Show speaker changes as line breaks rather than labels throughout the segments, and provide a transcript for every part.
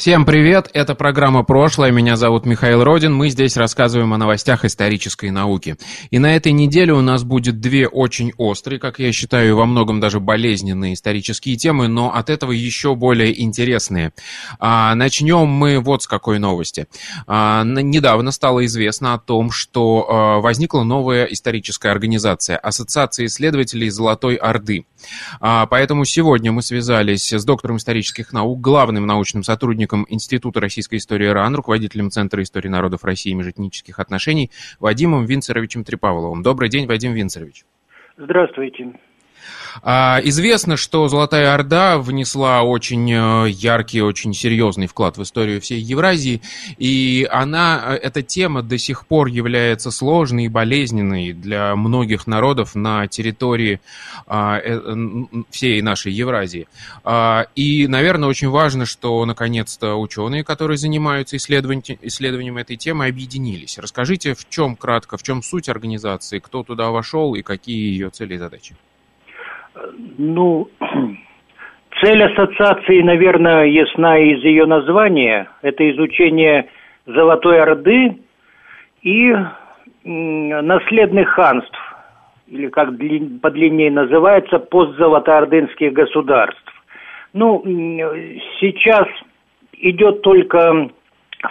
Всем привет, это программа «Прошлое», меня зовут Михаил Родин, мы здесь рассказываем о новостях исторической науки. И на этой неделе у нас будет две очень острые, как я считаю, во многом даже болезненные исторические темы, но от этого еще более интересные. А, начнем мы вот с какой новости. А, недавно стало известно о том, что а, возникла новая историческая организация – Ассоциация исследователей Золотой Орды. А, поэтому сегодня мы связались с доктором исторических наук, главным научным сотрудником Института российской истории РАН, руководителем Центра истории народов России и межэтнических отношений Вадимом Винцеровичем Трипавловым. Добрый день, Вадим Винцерович.
Здравствуйте.
А, известно, что Золотая Орда внесла очень э, яркий, очень серьезный вклад в историю всей Евразии, и она, э, эта тема до сих пор является сложной и болезненной для многих народов на территории а, э, всей нашей Евразии. А, и, наверное, очень важно, что, наконец-то, ученые, которые занимаются исследованием, исследованием этой темы, объединились. Расскажите, в чем кратко, в чем суть организации, кто туда вошел и какие ее цели и задачи?
Ну, цель ассоциации, наверное, ясна из ее названия. Это изучение Золотой Орды и наследных ханств, или как подлиннее называется, постзолотоордынских государств. Ну, сейчас идет только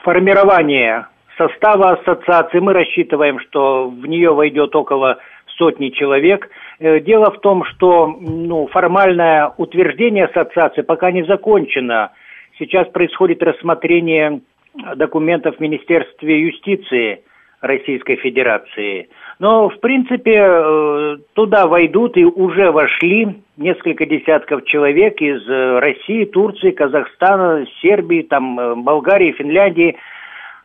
формирование состава ассоциации. Мы рассчитываем, что в нее войдет около сотни человек. Э, дело в том, что ну, формальное утверждение ассоциации пока не закончено. Сейчас происходит рассмотрение документов в Министерстве юстиции Российской Федерации. Но, в принципе, э, туда войдут и уже вошли несколько десятков человек из э, России, Турции, Казахстана, Сербии, там, Болгарии, Финляндии –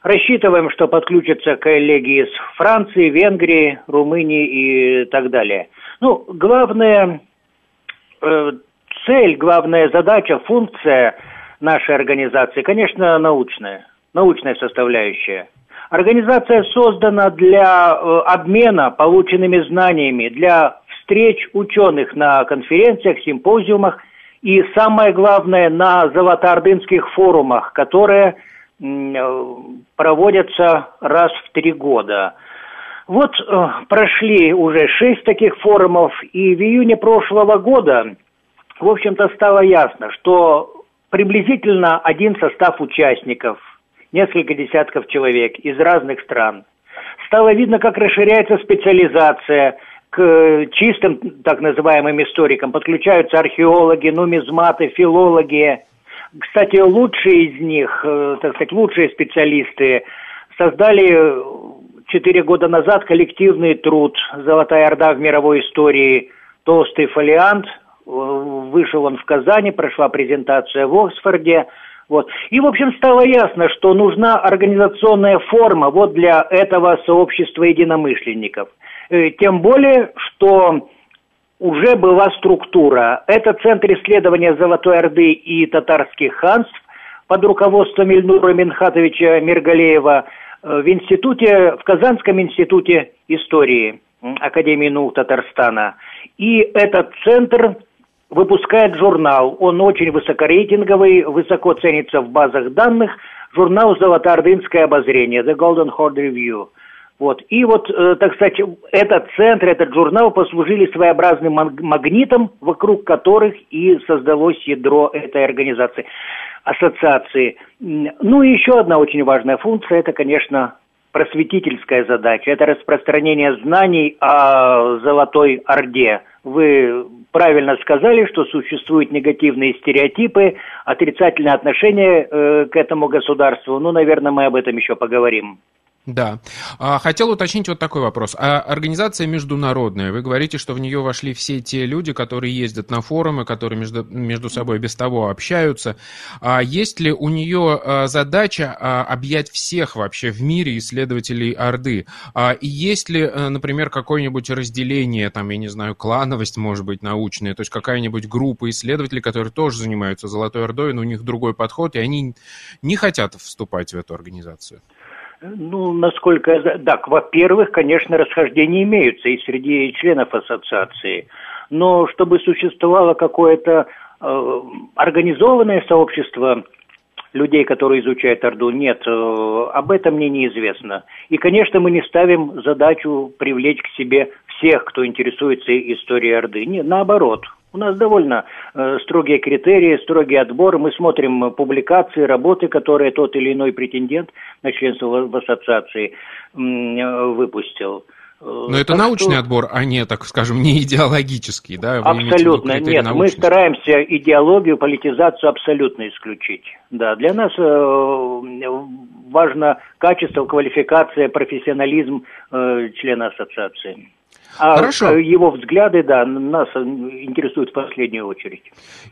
Рассчитываем, что подключатся коллеги из Франции, Венгрии, Румынии и так далее. Ну, главная э, цель, главная задача, функция нашей организации, конечно, научная, научная составляющая. Организация создана для э, обмена полученными знаниями, для встреч ученых на конференциях, симпозиумах и, самое главное, на золотоордынских форумах, которые – Э, проводятся раз в три года. Вот э, прошли уже шесть таких форумов, и в июне прошлого года, в общем-то, стало ясно, что приблизительно один состав участников, несколько десятков человек из разных стран. Стало видно, как расширяется специализация к чистым так называемым историкам. Подключаются археологи, нумизматы, филологи, кстати, лучшие из них, э, так сказать, лучшие специалисты создали четыре года назад коллективный труд «Золотая Орда в мировой истории. Толстый фолиант». Э, вышел он в Казани, прошла презентация в Оксфорде. Вот. И, в общем, стало ясно, что нужна организационная форма вот для этого сообщества единомышленников. Э, тем более, что уже была структура. Это Центр исследования Золотой Орды и татарских ханств под руководством Ильнура Минхатовича Миргалеева в институте, в Казанском институте истории Академии наук Татарстана. И этот центр выпускает журнал. Он очень высокорейтинговый, высоко ценится в базах данных. Журнал «Золотоордынское обозрение» The Golden Horde Review – вот. И вот, э, так сказать, этот центр, этот журнал послужили своеобразным магнитом, вокруг которых и создалось ядро этой организации, ассоциации. Ну и еще одна очень важная функция, это, конечно, просветительская задача, это распространение знаний о Золотой Орде. Вы правильно сказали, что существуют негативные стереотипы, отрицательное отношение э, к этому государству. Ну, наверное, мы об этом еще поговорим.
Да. А, хотел уточнить вот такой вопрос. А организация международная, вы говорите, что в нее вошли все те люди, которые ездят на форумы, которые между, между собой без того общаются. А есть ли у нее а, задача а, объять всех вообще в мире исследователей Орды? И есть ли, а, например, какое-нибудь разделение, там, я не знаю, клановость, может быть, научная, то есть какая-нибудь группа исследователей, которые тоже занимаются Золотой Ордой, но у них другой подход, и они не хотят вступать в эту организацию?
Ну, насколько... Так, во-первых, конечно, расхождения имеются и среди членов ассоциации. Но чтобы существовало какое-то э, организованное сообщество людей, которые изучают Орду, нет, э, об этом мне неизвестно. И, конечно, мы не ставим задачу привлечь к себе всех, кто интересуется историей Орды. Нет, наоборот, у нас довольно э, строгие критерии, строгий отбор. Мы смотрим публикации, работы, которые тот или иной претендент на членство в, в ассоциации э, выпустил.
Э, Но это научный что... отбор, а не, так скажем, не идеологический, да?
Вы абсолютно, нет. Мы стараемся идеологию, политизацию абсолютно исключить. Да, для нас э, важно качество, квалификация, профессионализм э, члена ассоциации. А Хорошо. его взгляды, да, нас интересуют в последнюю очередь.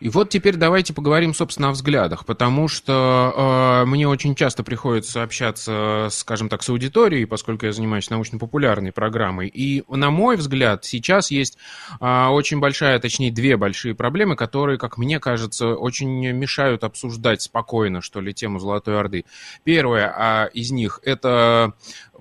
И вот теперь давайте поговорим, собственно, о взглядах, потому что э, мне очень часто приходится общаться, скажем так, с аудиторией, поскольку я занимаюсь научно-популярной программой. И, на мой взгляд, сейчас есть э, очень большая, точнее, две большие проблемы, которые, как мне кажется, очень мешают обсуждать спокойно, что ли, тему Золотой Орды. Первое а, из них – это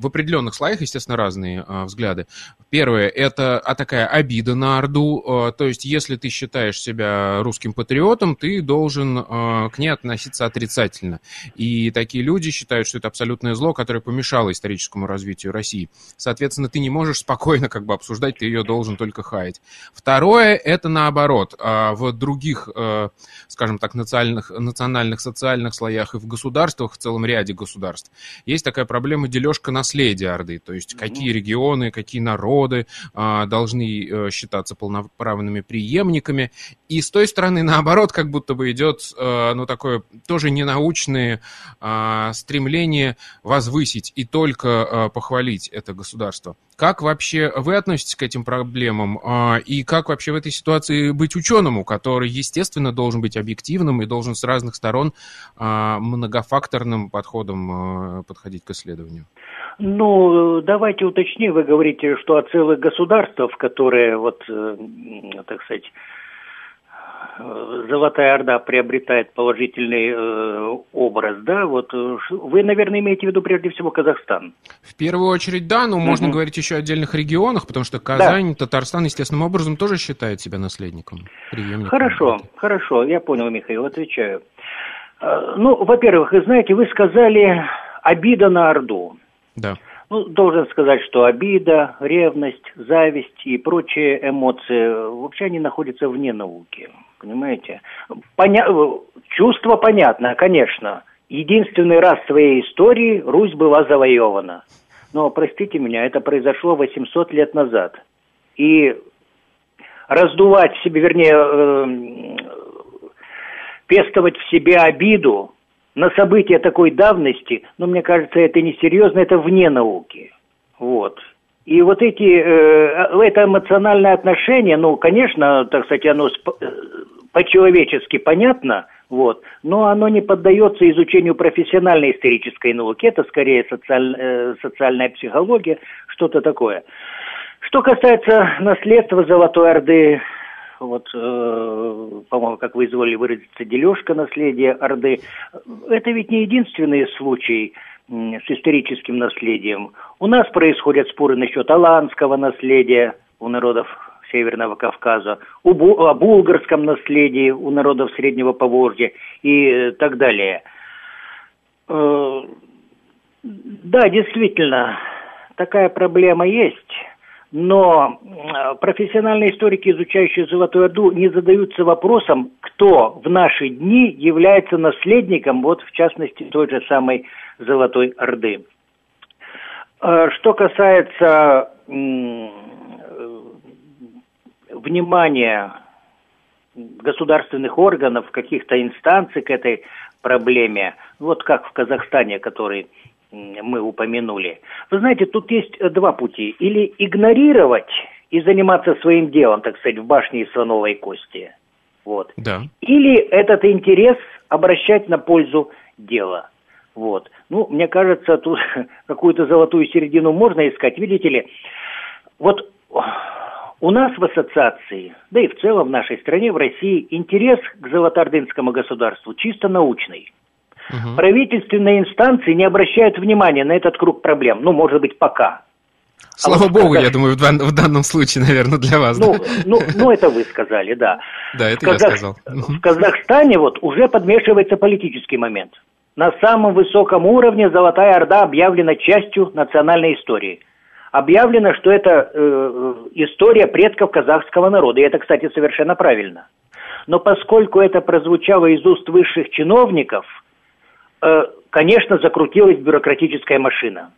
в определенных слоях, естественно, разные э, взгляды. Первое – это а такая обида на Орду, э, то есть если ты считаешь себя русским патриотом, ты должен э, к ней относиться отрицательно. И такие люди считают, что это абсолютное зло, которое помешало историческому развитию России. Соответственно, ты не можешь спокойно как бы обсуждать, ты ее должен только хаять. Второе – это наоборот. Э, в других, э, скажем так, национальных, национальных социальных слоях и в государствах, в целом ряде государств, есть такая проблема дележка наследия Орды, то есть какие регионы, какие народы, народы а, должны э, считаться полноправными преемниками. И с той стороны, наоборот, как будто бы идет, э, ну, такое тоже ненаучное а, стремление возвысить и только э, похвалить это государство. Как вообще вы относитесь к этим проблемам? А, и как вообще в этой ситуации быть ученому, который, естественно, должен быть объективным и должен с разных сторон многофакторным подходом подходить к исследованию?
Ну, давайте уточним. Вы говорите, что о целых государствах, которые, вот, э, так сказать, Золотая Орда приобретает положительный э, образ, да, вот э, вы, наверное, имеете в виду прежде всего Казахстан.
В первую очередь, да, но можно угу. говорить еще о отдельных регионах, потому что Казань, да. Татарстан, естественным образом, тоже считает себя наследником.
Хорошо, хорошо, я понял, Михаил, отвечаю. Э, ну, во-первых, знаете, вы сказали обида на Орду.
Да.
Ну, должен сказать, что обида, ревность, зависть и прочие эмоции вообще они находятся вне науки. Понимаете? Поня... Чувство понятно, конечно. Единственный раз в своей истории Русь была завоевана. Но, простите меня, это произошло 800 лет назад. И раздувать себе, вернее, э, пестовать в себе обиду на события такой давности, ну, мне кажется, это несерьезно, это вне науки. Вот. И вот эти, э, это эмоциональное отношение, ну, конечно, так сказать, оно э, по-человечески понятно, вот, но оно не поддается изучению профессиональной исторической науки, это скорее социаль, э, социальная психология, что-то такое. Что касается наследства Золотой Орды, вот, э, по-моему, как вы изволили выразиться, дележка наследия Орды. Это ведь не единственный случай с историческим наследием. У нас происходят споры насчет аланского наследия у народов Северного Кавказа, о булгарском наследии у народов Среднего Поволжья и так далее. Э, да, действительно, такая проблема есть. Но профессиональные историки, изучающие Золотую Орду, не задаются вопросом, кто в наши дни является наследником, вот в частности, той же самой Золотой Орды. А что касается внимания государственных органов, каких-то инстанций к этой проблеме, вот как в Казахстане, который мы упомянули. Вы знаете, тут есть два пути. Или игнорировать и заниматься своим делом, так сказать, в башне из слоновой кости. Вот.
Да.
Или этот интерес обращать на пользу дела. Вот. Ну, мне кажется, тут какую-то золотую середину можно искать. Видите ли, вот у нас в ассоциации, да и в целом в нашей стране, в России, интерес к золотоордынскому государству чисто научный. Угу. Правительственные инстанции не обращают внимания на этот круг проблем. Ну, может быть, пока.
Слава а вот богу, когда... я думаю, в, дан, в данном случае, наверное, для вас.
Ну, да? ну, ну, это вы сказали, да.
Да, это Казах... я сказал.
В Казахстане вот уже подмешивается политический момент. На самом высоком уровне Золотая Орда объявлена частью национальной истории. Объявлено, что это э, история предков казахского народа. И это, кстати, совершенно правильно. Но поскольку это прозвучало из уст высших чиновников, э, конечно, закрутилась бюрократическая машина.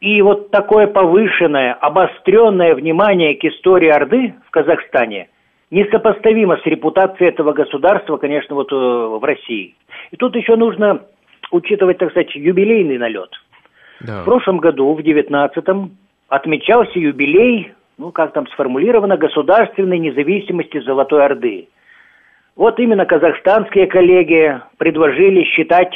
И вот такое повышенное, обостренное внимание к истории Орды в Казахстане несопоставимо с репутацией этого государства, конечно, вот э, в России. И тут еще нужно учитывать, так сказать, юбилейный налет. Да. В прошлом году, в 19-м, отмечался юбилей, ну, как там сформулировано, государственной независимости Золотой Орды. Вот именно казахстанские коллеги предложили считать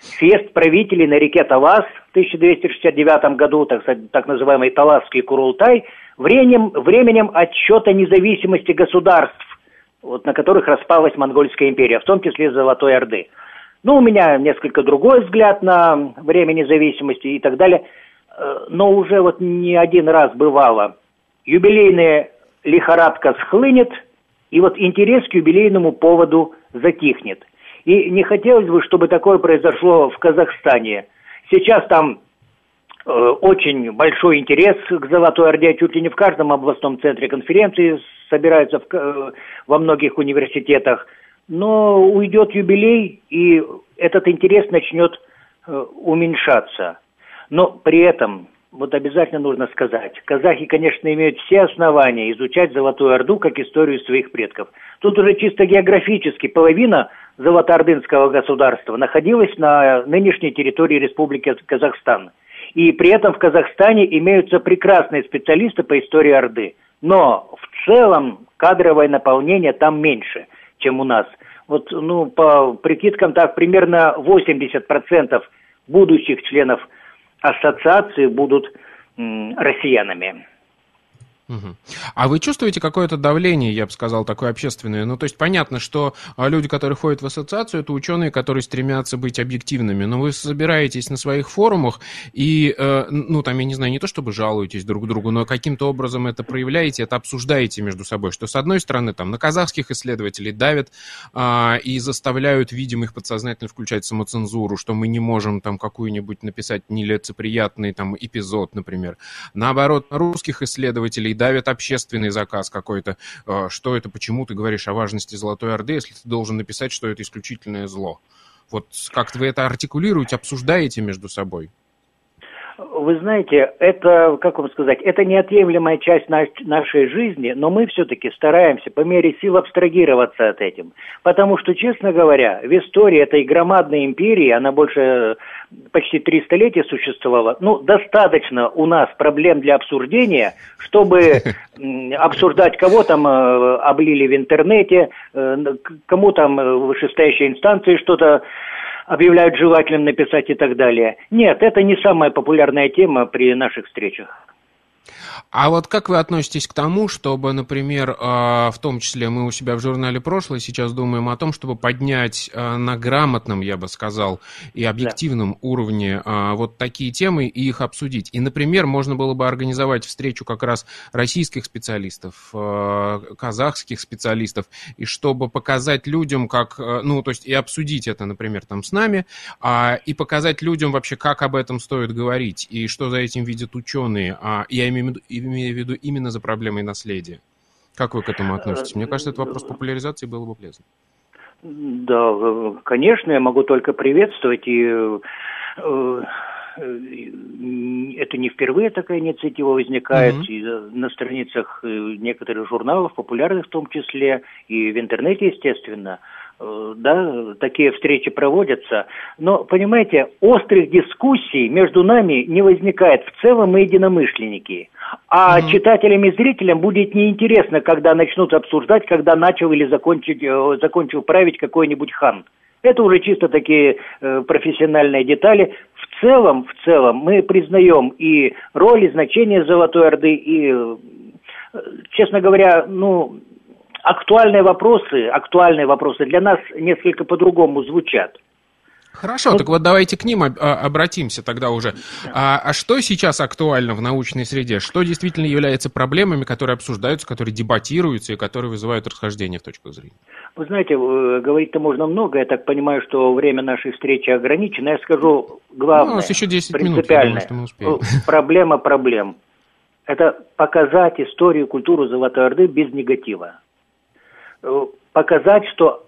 съезд правителей на реке Талас в 1269 году, так, называемый Таласский Курултай, временем, временем отсчета независимости государств, вот, на которых распалась Монгольская империя, в том числе Золотой Орды. Ну, у меня несколько другой взгляд на время независимости и так далее, э, но уже вот не один раз бывало. Юбилейная лихорадка схлынет, и вот интерес к юбилейному поводу затихнет – и не хотелось бы, чтобы такое произошло в Казахстане. Сейчас там э, очень большой интерес к Золотой Орде, чуть ли не в каждом областном центре конференции собираются в, э, во многих университетах. Но уйдет юбилей, и этот интерес начнет э, уменьшаться. Но при этом вот обязательно нужно сказать, казахи, конечно, имеют все основания изучать Золотую Орду как историю своих предков. Тут уже чисто географически половина Золотоордынского государства находилась на нынешней территории Республики Казахстан. И при этом в Казахстане имеются прекрасные специалисты по истории Орды. Но в целом кадровое наполнение там меньше, чем у нас. Вот, ну, по прикидкам так, примерно 80% будущих членов ассоциации будут россиянами.
А вы чувствуете какое-то давление, я бы сказал, такое общественное? Ну, то есть понятно, что а, люди, которые ходят в ассоциацию, это ученые, которые стремятся быть объективными, но вы собираетесь на своих форумах и, э, ну, там, я не знаю, не то чтобы жалуетесь друг другу, но каким-то образом это проявляете, это обсуждаете между собой, что, с одной стороны, там, на казахских исследователей давят а, и заставляют, видимо, их подсознательно включать самоцензуру, что мы не можем там какую-нибудь написать нелицеприятный там эпизод, например. Наоборот, на русских исследователей давит общественный заказ какой-то. Э, что это, почему ты говоришь о важности Золотой Орды, если ты должен написать, что это исключительное зло? Вот как вы это артикулируете, обсуждаете между собой?
Вы знаете, это, как вам сказать, это неотъемлемая часть наш, нашей жизни, но мы все-таки стараемся по мере сил абстрагироваться от этим. Потому что, честно говоря, в истории этой громадной империи, она больше почти три столетия существовала, ну, достаточно у нас проблем для обсуждения, чтобы обсуждать, кого там э, облили в интернете, э, кому там э, вышестоящие инстанции что-то объявляют желательным написать и так далее. Нет, это не самая популярная тема при наших встречах.
А вот как вы относитесь к тому, чтобы, например, а, в том числе мы у себя в журнале «Прошлое» сейчас думаем о том, чтобы поднять а, на грамотном, я бы сказал, и объективном да. уровне а, вот такие темы и их обсудить. И, например, можно было бы организовать встречу как раз российских специалистов, казахских специалистов, и чтобы показать людям, как, ну, то есть и обсудить это, например, там с нами, и показать людям вообще, как об этом стоит говорить, и что за этим видят ученые. Я имею в виду имея в виду именно за проблемой наследия. Как вы к этому относитесь? Мне кажется, это вопрос популяризации было бы полезно.
Да, конечно, я могу только приветствовать и э, э, это не впервые такая инициатива возникает mm-hmm. и на страницах э, некоторых журналов, популярных в том числе, и в интернете, естественно. Да, такие встречи проводятся, но, понимаете, острых дискуссий между нами не возникает. В целом мы единомышленники. А mm-hmm. читателям и зрителям будет неинтересно, когда начнут обсуждать, когда начал или закончил, э, закончил править какой-нибудь хан. Это уже чисто такие э, профессиональные детали. В целом, в целом мы признаем и роль, и значение Золотой Орды, и, э, честно говоря, ну, актуальные вопросы, актуальные вопросы для нас несколько по-другому звучат.
Хорошо, ну, так вот давайте к ним а, обратимся тогда уже. А, а что сейчас актуально в научной среде? Что действительно является проблемами, которые обсуждаются, которые дебатируются и которые вызывают расхождение в точку зрения?
Вы знаете, говорить-то можно много. Я так понимаю, что время нашей встречи ограничено. Я скажу главное. Ну, у
нас еще 10 минут, я думаю, что мы успеем.
Проблема проблем. Это показать историю, культуру Золотой Орды без негатива. Показать, что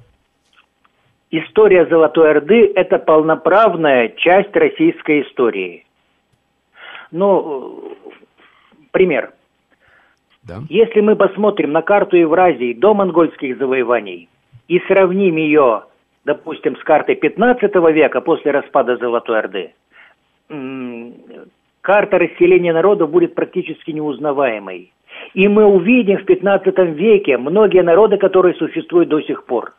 история Золотой Орды – это полноправная часть российской истории. Ну, пример. Да. Если мы посмотрим на карту Евразии до монгольских завоеваний и сравним ее, допустим, с картой 15 века после распада Золотой Орды, карта расселения народов будет практически неузнаваемой. И мы увидим в 15 веке многие народы, которые существуют до сих пор.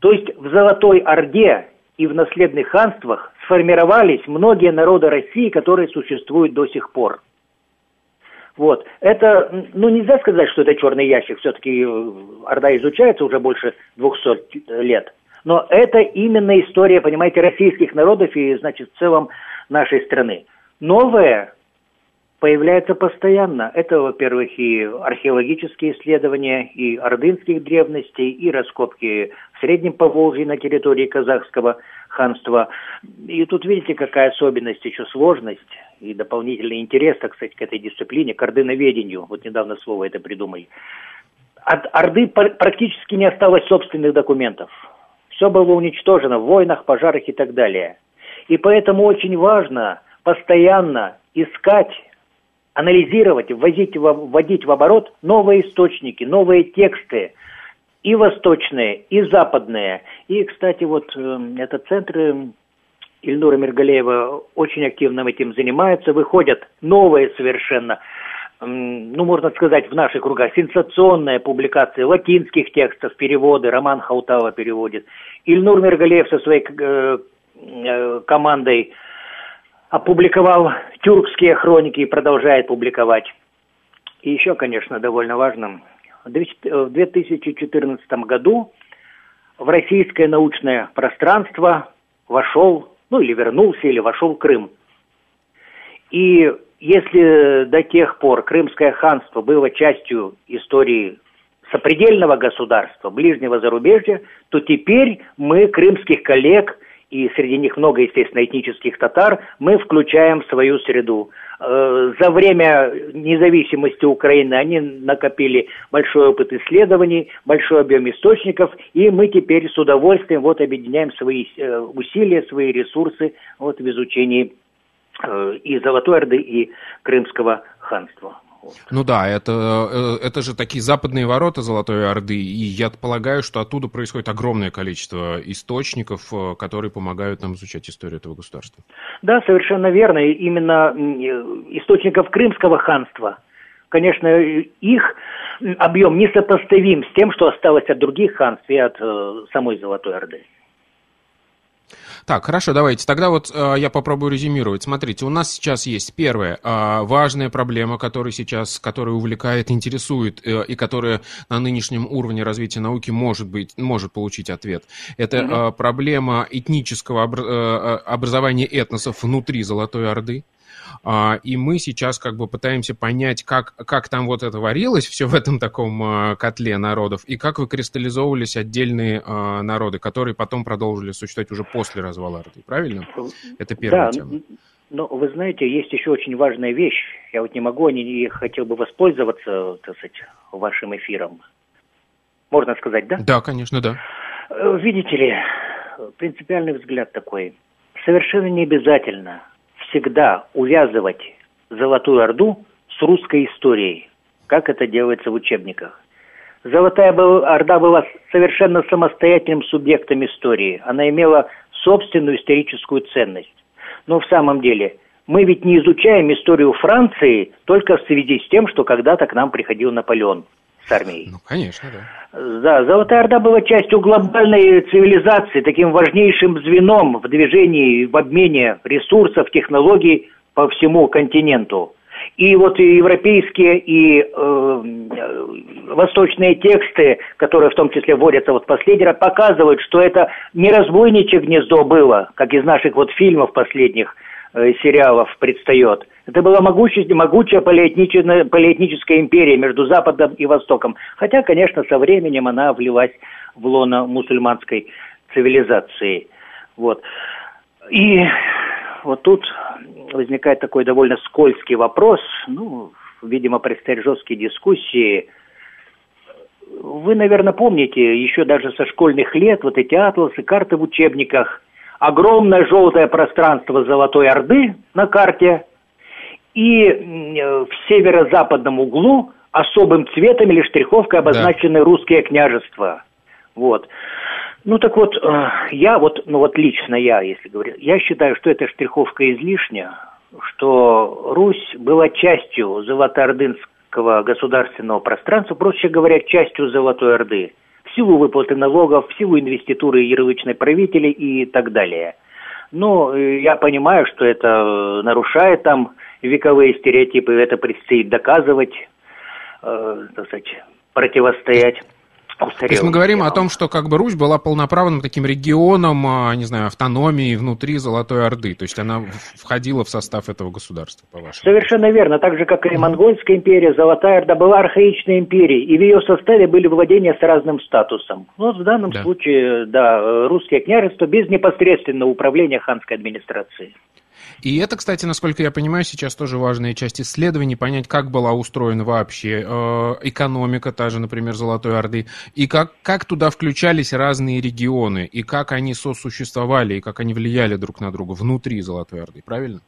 То есть в Золотой Орде и в наследных ханствах сформировались многие народы России, которые существуют до сих пор. Вот. Это, ну, нельзя сказать, что это черный ящик. Все-таки э, Орда изучается уже больше 200 лет. Но это именно история, понимаете, российских народов и, значит, в целом нашей страны. Новое появляется постоянно. Это, во-первых, и археологические исследования, и ордынских древностей, и раскопки в Среднем Поволжье на территории казахского ханства. И тут видите, какая особенность, еще сложность и дополнительный интерес, так сказать, к этой дисциплине, к ордыноведению. Вот недавно слово это придумали. От Орды практически не осталось собственных документов. Все было уничтожено в войнах, пожарах и так далее. И поэтому очень важно постоянно искать анализировать, вводить, вводить в оборот новые источники, новые тексты, и восточные, и западные. И, кстати, вот э, этот центр э, Ильнура Миргалеева очень активно этим занимается. Выходят новые совершенно, ну, можно сказать, в наших кругах, сенсационные публикации латинских текстов, переводы, Роман Хаутала переводит. Ильнур Миргалеев со своей э, э, командой опубликовал тюркские хроники и продолжает публиковать. И еще, конечно, довольно важным, в 2014 году в российское научное пространство вошел, ну или вернулся, или вошел Крым. И если до тех пор Крымское ханство было частью истории сопредельного государства, ближнего зарубежья, то теперь мы крымских коллег и среди них много, естественно, этнических татар, мы включаем в свою среду. Э, за время независимости Украины они накопили большой опыт исследований, большой объем источников, и мы теперь с удовольствием вот объединяем свои э, усилия, свои ресурсы вот в изучении э, и Золотой Орды, и Крымского ханства.
Ну да, это, э, это же такие западные ворота Золотой Орды, и я полагаю, что оттуда происходит огромное количество источников, э, которые помогают нам изучать историю этого государства.
Да, совершенно верно. Именно источников Крымского ханства, конечно, их объем несопоставим с тем, что осталось от других ханств и от э, самой Золотой Орды.
Так, хорошо, давайте. Тогда вот э, я попробую резюмировать. Смотрите, у нас сейчас есть первая э, важная проблема, которая сейчас, которая увлекает, интересует э, и которая на нынешнем уровне развития науки может быть, может получить ответ. Это mm-hmm. э, проблема этнического обр- э, образования этносов внутри Золотой Орды. А, и мы сейчас как бы пытаемся понять, как, как там вот это варилось, все в этом таком а, котле народов, и как выкристаллизовывались отдельные а, народы, которые потом продолжили существовать уже после развала Орды, правильно? Это первая да, тема.
Но вы знаете, есть еще очень важная вещь. Я вот не могу, не хотел бы воспользоваться, так сказать, вашим эфиром. Можно сказать, да?
Да, конечно, да.
Э, видите ли, принципиальный взгляд такой. Совершенно не обязательно всегда увязывать Золотую Орду с русской историей, как это делается в учебниках. Золотая Орда была совершенно самостоятельным субъектом истории. Она имела собственную историческую ценность. Но в самом деле, мы ведь не изучаем историю Франции только в связи с тем, что когда-то к нам приходил Наполеон с армией.
Ну, конечно, да.
Да, Золотая Орда была частью глобальной цивилизации, таким важнейшим звеном в движении, в обмене ресурсов, технологий по всему континенту. И вот и европейские, и э, восточные тексты, которые в том числе вводятся вот последний раз, показывают, что это не разбойничье гнездо было, как из наших вот фильмов последних сериалов предстает. Это была могучая, могучая полиэтническая, полиэтническая империя между Западом и Востоком. Хотя, конечно, со временем она влилась в лоно мусульманской цивилизации. Вот. И вот тут возникает такой довольно скользкий вопрос, ну, видимо, предстоят жесткие дискуссии. Вы, наверное, помните, еще даже со школьных лет вот эти атласы, карты в учебниках, огромное желтое пространство Золотой Орды на карте, и в северо-западном углу особым цветом или штриховкой обозначены да. русские княжества. Вот. Ну так вот, э, я вот, ну вот лично я, если говорить, я считаю, что эта штриховка излишняя, что Русь была частью Золотоордынского государственного пространства, проще говоря, частью Золотой Орды, силу выплаты налогов, в силу инвеституры ярлычной правителей и так далее. Э, я понимаю, что это нарушает там вековые стереотипы, это предстоит доказывать, э, так сказать, противостоять
устарелым. То есть мы говорим о том, что как бы Русь была полноправным таким регионом, а, не знаю, автономии внутри Золотой Орды. То есть она входила в состав этого государства, по-вашему?
Совершенно верно. Так же, как и Монгольская империя, Золотая Орда была архаичной империей, и в ее составе были владения с разным статусом. Но в данном да. случае, да, русские княжества без непосредственного управления ханской администрацией.
И это, кстати, насколько я понимаю, сейчас тоже важная часть исследований, понять, как была устроена вообще э, экономика, та же, например, Золотой Орды, и как, как туда включались разные регионы, и как они сосуществовали, и как они влияли друг на друга внутри Золотой Орды, правильно?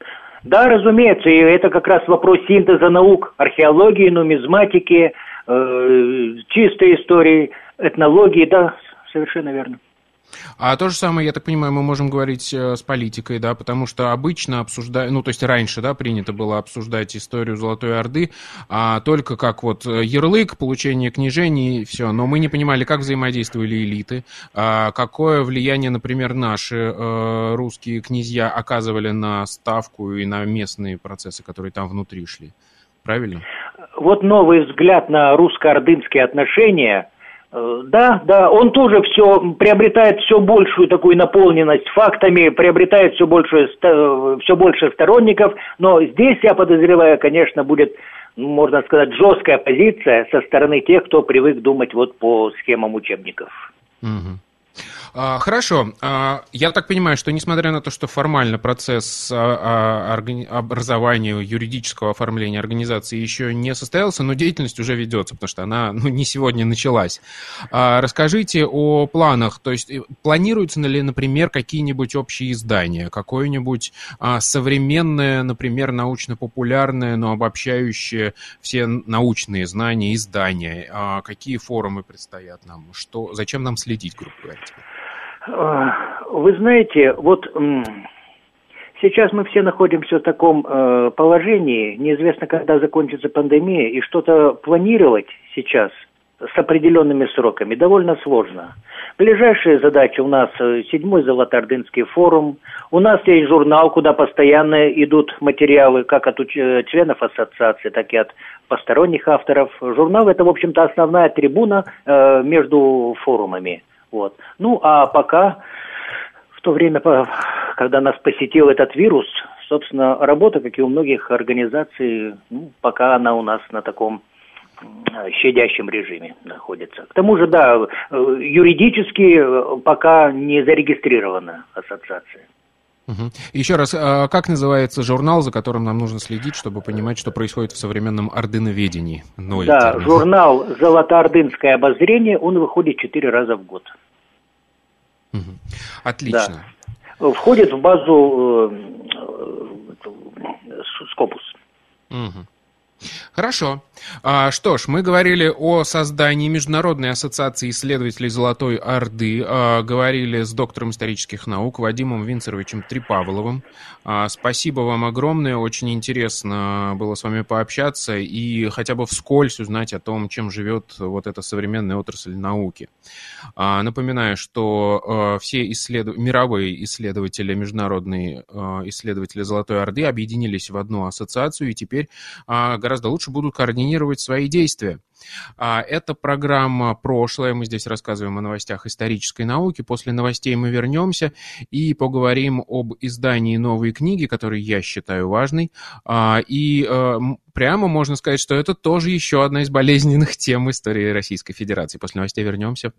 Да, разумеется, и это как раз вопрос синтеза наук, археологии, нумизматики, э, чистой истории, этнологии, да, совершенно верно.
А то же самое, я так понимаю, мы можем говорить э, с политикой, да, потому что обычно обсуждать, ну, то есть раньше, да, принято было обсуждать историю Золотой Орды а, только как вот э, ярлык, получение княжений все, но мы не понимали, как взаимодействовали элиты, а, какое влияние, например, наши а, русские князья оказывали на ставку и на местные процессы, которые там внутри шли. Правильно?
Вот новый взгляд на русско-ордынские отношения – Э, да, да, он тоже все приобретает все большую такую наполненность фактами, приобретает все больше, все больше сторонников, но здесь, я подозреваю, конечно, будет, можно сказать, жесткая позиция со стороны тех, кто привык думать вот по схемам учебников.
Угу. А, хорошо. А, я так понимаю, что несмотря на то, что формально процесс а, образования, юридического оформления организации еще не состоялся, но деятельность уже ведется, потому что она ну, не сегодня началась. Расскажите о планах. То есть планируются ли, например, какие-нибудь общие издания, какое-нибудь современное, например, научно-популярное, но обобщающее все научные знания издания? Какие форумы предстоят нам? Что, зачем нам следить, грубо говоря?
Э, вы знаете, вот сейчас мы все находимся в таком э, положении, неизвестно, когда закончится пандемия, и что-то планировать сейчас с определенными сроками довольно сложно. Ближайшие задачи у нас э, седьмой Золотоордынский форум. У нас есть журнал, куда постоянно идут материалы как от членов ассоциации, так и от посторонних авторов. Журнал это, в общем-то, основная трибуна э, между форумами. Вот. Ну, а пока, в то время, когда нас посетил этот вирус, собственно, работа, как и у многих организаций, ну, пока она у нас на таком щадящем режиме находится. К тому же, да, э, юридически э, пока не зарегистрирована ассоциация.
Угу. Еще раз, а как называется журнал, за которым нам нужно следить, чтобы понимать, что происходит в современном ордыноведении?
Ноль да, термин. журнал «Золотоордынское обозрение», он выходит четыре раза в год.
Угу. Отлично.
Да. Входит в базу э, Скопус.
Угу. Хорошо. А, что ж, мы говорили о создании Международной ассоциации исследователей Золотой Орды, а, говорили с доктором исторических наук Вадимом Винцеровичем Трипавловым. А, спасибо вам огромное, очень интересно было с вами пообщаться и хотя бы вскользь узнать о том, чем живет вот эта современная отрасль науки. Напоминаю, что все исследов... мировые исследователи, международные исследователи Золотой Орды объединились в одну ассоциацию и теперь гораздо лучше будут координировать свои действия. А, это программа «Прошлое». Мы здесь рассказываем о новостях исторической науки. После новостей мы вернемся и поговорим об издании новой книги, которую я считаю важной. А, и э, прямо можно сказать, что это тоже еще одна из болезненных тем истории Российской Федерации. После новостей вернемся.